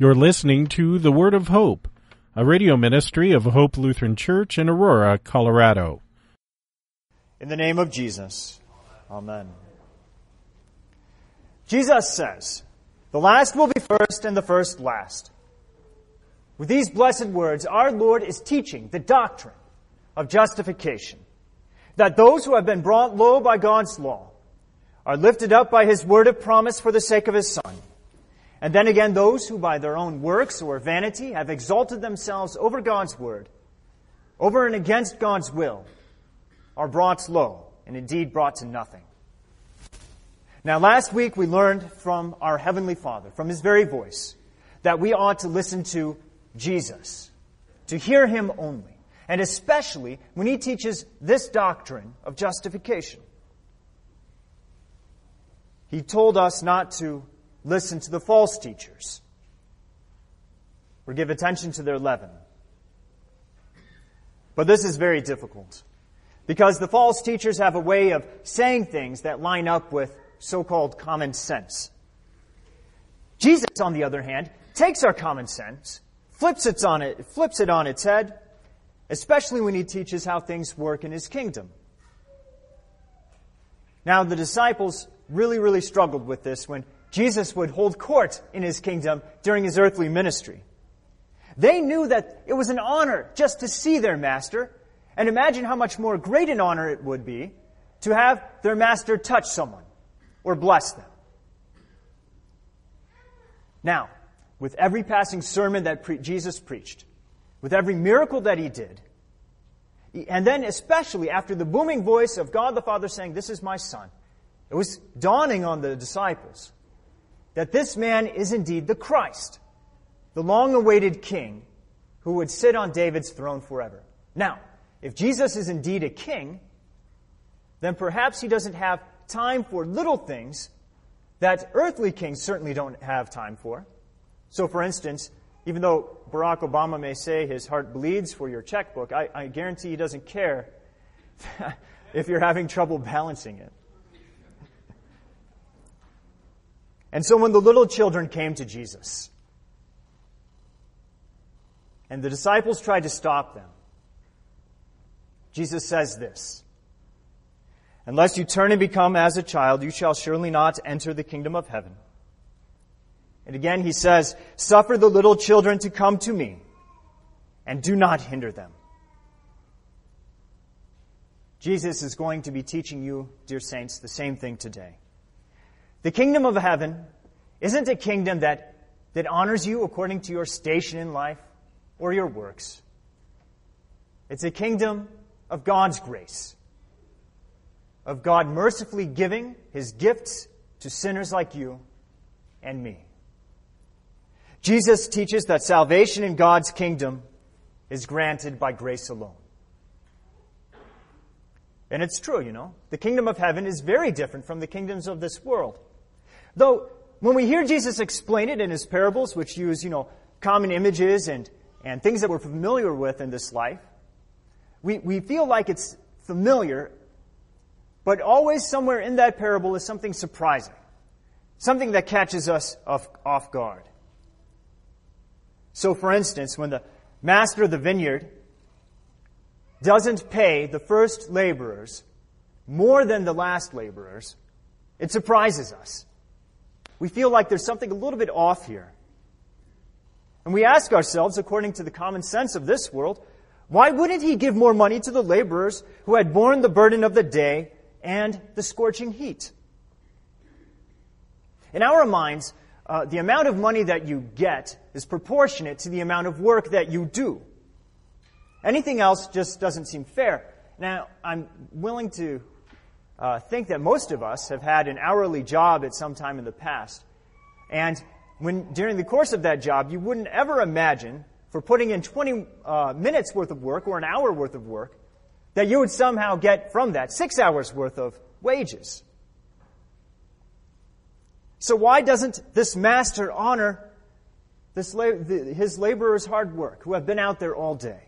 You're listening to The Word of Hope, a radio ministry of Hope Lutheran Church in Aurora, Colorado. In the name of Jesus, Amen. Jesus says, The last will be first and the first last. With these blessed words, our Lord is teaching the doctrine of justification. That those who have been brought low by God's law are lifted up by His word of promise for the sake of His Son and then again, those who by their own works or vanity have exalted themselves over God's word, over and against God's will, are brought low and indeed brought to nothing. Now, last week we learned from our Heavenly Father, from His very voice, that we ought to listen to Jesus, to hear Him only, and especially when He teaches this doctrine of justification. He told us not to listen to the false teachers or give attention to their leaven. But this is very difficult because the false teachers have a way of saying things that line up with so-called common sense. Jesus, on the other hand, takes our common sense, flips it on it, flips it on its head, especially when he teaches how things work in his kingdom. Now, the disciples really, really struggled with this when Jesus would hold court in his kingdom during his earthly ministry. They knew that it was an honor just to see their master, and imagine how much more great an honor it would be to have their master touch someone or bless them. Now, with every passing sermon that pre- Jesus preached, with every miracle that he did, and then especially after the booming voice of God the Father saying, This is my son, it was dawning on the disciples that this man is indeed the Christ, the long awaited king who would sit on David's throne forever. Now, if Jesus is indeed a king, then perhaps he doesn't have time for little things that earthly kings certainly don't have time for. So, for instance, even though Barack Obama may say his heart bleeds for your checkbook, I, I guarantee he doesn't care if you're having trouble balancing it. And so when the little children came to Jesus, and the disciples tried to stop them, Jesus says this Unless you turn and become as a child, you shall surely not enter the kingdom of heaven. And again, he says, Suffer the little children to come to me, and do not hinder them. Jesus is going to be teaching you, dear saints, the same thing today. The kingdom of heaven isn't a kingdom that, that honors you according to your station in life or your works. It's a kingdom of God's grace, of God mercifully giving his gifts to sinners like you and me. Jesus teaches that salvation in God's kingdom is granted by grace alone. And it's true, you know. The kingdom of heaven is very different from the kingdoms of this world. Though, when we hear Jesus explain it in his parables, which use, you know, common images and, and things that we're familiar with in this life, we, we feel like it's familiar, but always somewhere in that parable is something surprising. Something that catches us off, off guard. So, for instance, when the master of the vineyard doesn't pay the first laborers more than the last laborers, it surprises us we feel like there's something a little bit off here. And we ask ourselves, according to the common sense of this world, why wouldn't he give more money to the laborers who had borne the burden of the day and the scorching heat? In our minds, uh, the amount of money that you get is proportionate to the amount of work that you do. Anything else just doesn't seem fair. Now, I'm willing to uh, think that most of us have had an hourly job at some time in the past. And when, during the course of that job, you wouldn't ever imagine for putting in 20 uh, minutes worth of work or an hour worth of work that you would somehow get from that six hours worth of wages. So why doesn't this master honor this, his laborers' hard work who have been out there all day?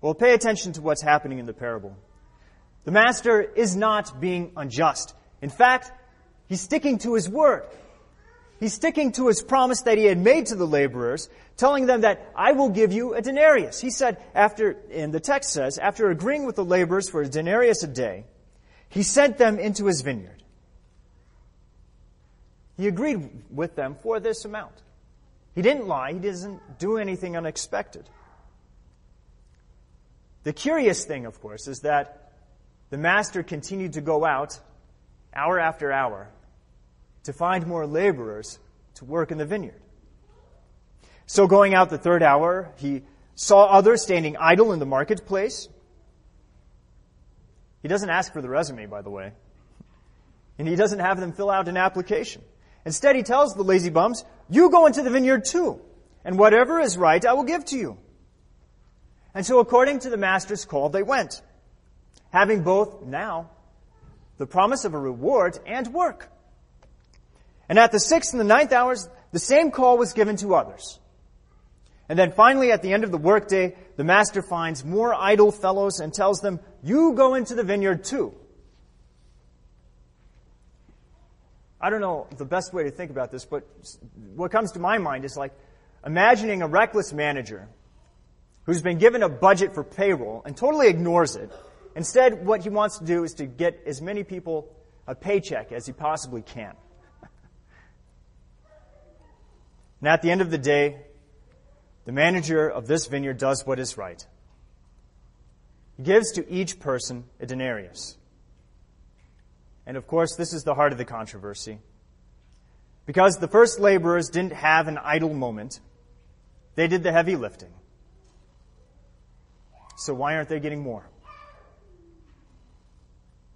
Well, pay attention to what's happening in the parable. The master is not being unjust. In fact, he's sticking to his word. he's sticking to his promise that he had made to the laborers, telling them that I will give you a denarius. He said after, and the text says, after agreeing with the laborers for a denarius a day, he sent them into his vineyard. He agreed with them for this amount. He didn't lie. He doesn't do anything unexpected. The curious thing, of course, is that the master continued to go out hour after hour to find more laborers to work in the vineyard. So going out the third hour, he saw others standing idle in the marketplace. He doesn't ask for the resume, by the way. And he doesn't have them fill out an application. Instead, he tells the lazy bums, you go into the vineyard too, and whatever is right I will give to you. And so according to the master's call, they went, having both now the promise of a reward and work. And at the sixth and the ninth hours, the same call was given to others. And then finally, at the end of the workday, the master finds more idle fellows and tells them, You go into the vineyard too. I don't know the best way to think about this, but what comes to my mind is like imagining a reckless manager who's been given a budget for payroll and totally ignores it. Instead, what he wants to do is to get as many people a paycheck as he possibly can. and at the end of the day, the manager of this vineyard does what is right. He gives to each person a denarius. And of course, this is the heart of the controversy. Because the first laborers didn't have an idle moment, they did the heavy lifting. So why aren't they getting more?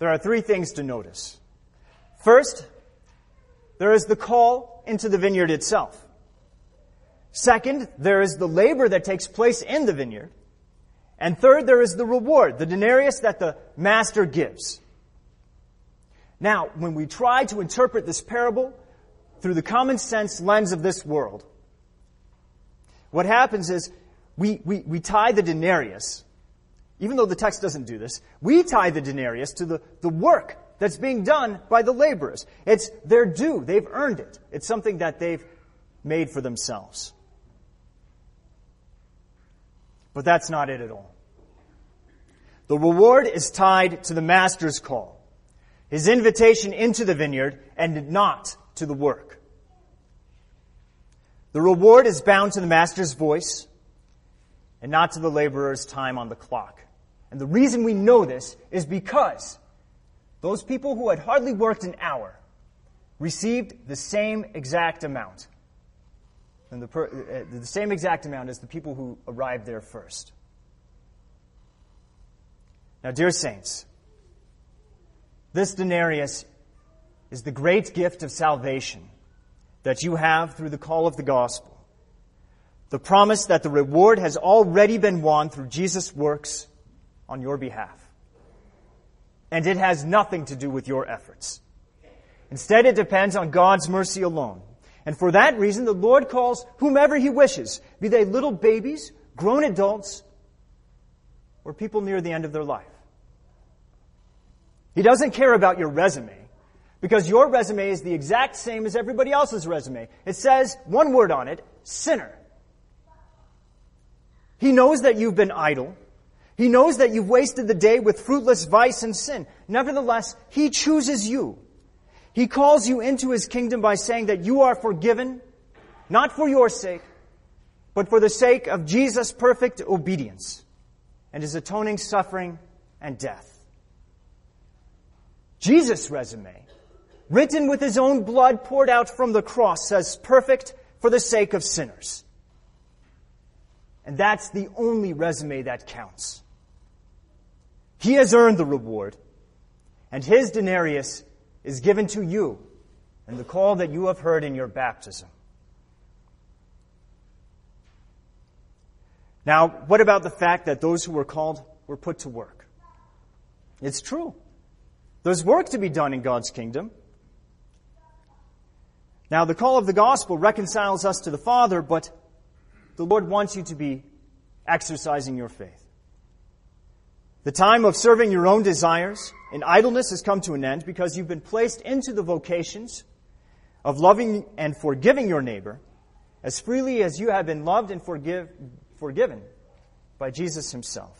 There are three things to notice. First, there is the call into the vineyard itself. Second, there is the labor that takes place in the vineyard. And third, there is the reward, the denarius that the master gives. Now, when we try to interpret this parable through the common sense lens of this world, what happens is we, we, we tie the denarius, even though the text doesn't do this, we tie the denarius to the, the work that's being done by the laborers. It's their due. They've earned it. It's something that they've made for themselves. But that's not it at all. The reward is tied to the master's call his invitation into the vineyard and not to the work. The reward is bound to the master's voice and not to the laborer's time on the clock. And the reason we know this is because those people who had hardly worked an hour received the same exact amount. And the, per, uh, the same exact amount as the people who arrived there first. Now, dear saints, this denarius is the great gift of salvation that you have through the call of the gospel. The promise that the reward has already been won through Jesus' works on your behalf. And it has nothing to do with your efforts. Instead, it depends on God's mercy alone. And for that reason, the Lord calls whomever He wishes, be they little babies, grown adults, or people near the end of their life. He doesn't care about your resume because your resume is the exact same as everybody else's resume. It says one word on it, sinner. He knows that you've been idle. He knows that you've wasted the day with fruitless vice and sin. Nevertheless, He chooses you. He calls you into His kingdom by saying that you are forgiven, not for your sake, but for the sake of Jesus' perfect obedience and His atoning suffering and death. Jesus' resume, written with his own blood poured out from the cross, says perfect for the sake of sinners. And that's the only resume that counts. He has earned the reward, and his denarius is given to you and the call that you have heard in your baptism. Now, what about the fact that those who were called were put to work? It's true. There's work to be done in God's kingdom. Now, the call of the gospel reconciles us to the Father, but the Lord wants you to be exercising your faith. The time of serving your own desires in idleness has come to an end because you've been placed into the vocations of loving and forgiving your neighbor as freely as you have been loved and forgive, forgiven by Jesus himself.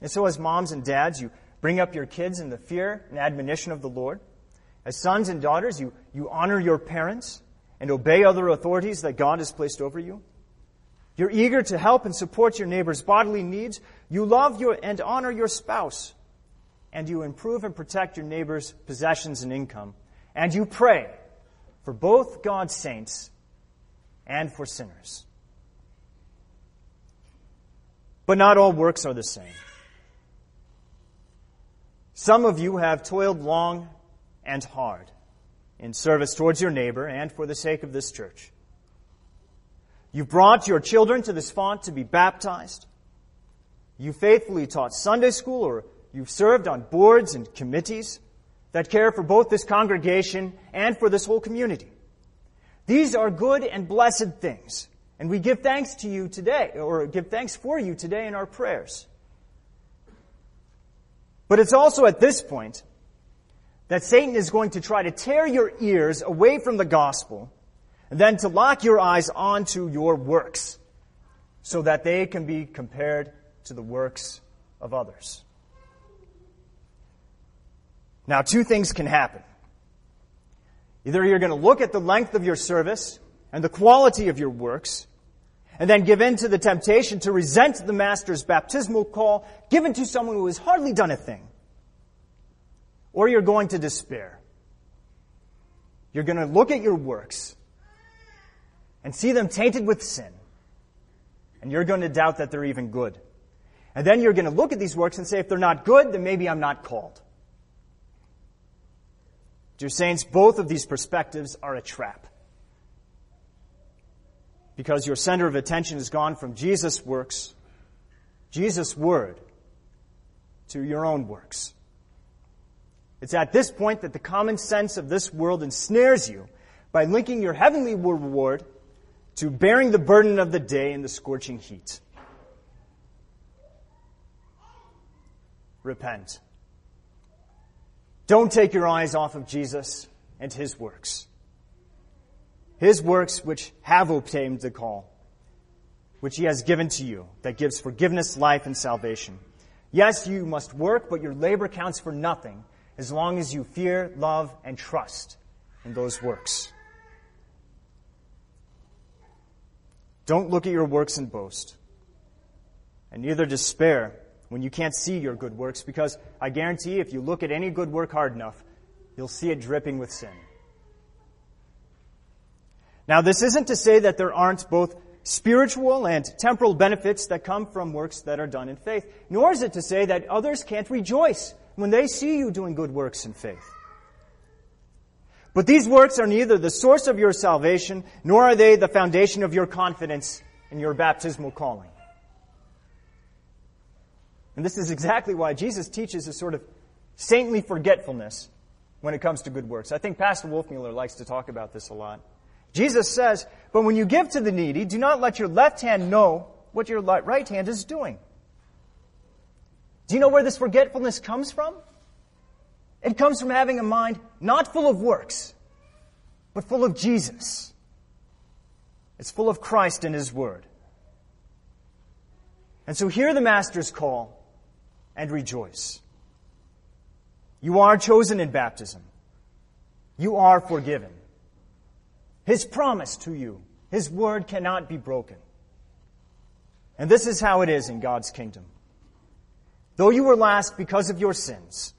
And so, as moms and dads, you bring up your kids in the fear and admonition of the Lord. As sons and daughters, you, you honor your parents and obey other authorities that God has placed over you. You're eager to help and support your neighbor's bodily needs. You love your, and honor your spouse. And you improve and protect your neighbor's possessions and income. And you pray for both God's saints and for sinners. But not all works are the same. Some of you have toiled long and hard in service towards your neighbor and for the sake of this church. You've brought your children to this font to be baptized. You faithfully taught Sunday school or you've served on boards and committees that care for both this congregation and for this whole community. These are good and blessed things, and we give thanks to you today, or give thanks for you today in our prayers. But it's also at this point that Satan is going to try to tear your ears away from the gospel and then to lock your eyes onto your works so that they can be compared to the works of others. Now, two things can happen. Either you're going to look at the length of your service and the quality of your works, and then give in to the temptation to resent the Master's baptismal call given to someone who has hardly done a thing. Or you're going to despair. You're going to look at your works and see them tainted with sin. And you're going to doubt that they're even good. And then you're going to look at these works and say, if they're not good, then maybe I'm not called. Dear Saints, both of these perspectives are a trap. Because your center of attention has gone from Jesus' works, Jesus' word, to your own works. It's at this point that the common sense of this world ensnares you by linking your heavenly reward to bearing the burden of the day in the scorching heat. Repent. Don't take your eyes off of Jesus and his works. His works which have obtained the call, which he has given to you, that gives forgiveness, life, and salvation. Yes, you must work, but your labor counts for nothing as long as you fear, love, and trust in those works. Don't look at your works and boast, and neither despair when you can't see your good works, because I guarantee if you look at any good work hard enough, you'll see it dripping with sin. Now, this isn't to say that there aren't both spiritual and temporal benefits that come from works that are done in faith, nor is it to say that others can't rejoice when they see you doing good works in faith. But these works are neither the source of your salvation, nor are they the foundation of your confidence in your baptismal calling. And this is exactly why Jesus teaches a sort of saintly forgetfulness when it comes to good works. I think Pastor Wolfmueller likes to talk about this a lot. Jesus says, But when you give to the needy, do not let your left hand know what your right hand is doing. Do you know where this forgetfulness comes from? It comes from having a mind not full of works, but full of Jesus. It's full of Christ and His Word. And so hear the Master's call and rejoice. You are chosen in baptism. You are forgiven. His promise to you, His word cannot be broken. And this is how it is in God's kingdom. Though you were last because of your sins,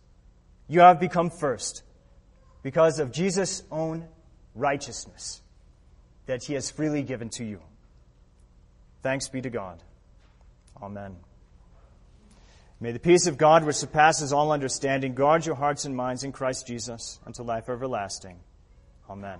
you have become first because of Jesus' own righteousness that He has freely given to you. Thanks be to God. Amen. May the peace of God, which surpasses all understanding, guard your hearts and minds in Christ Jesus unto life everlasting. Amen.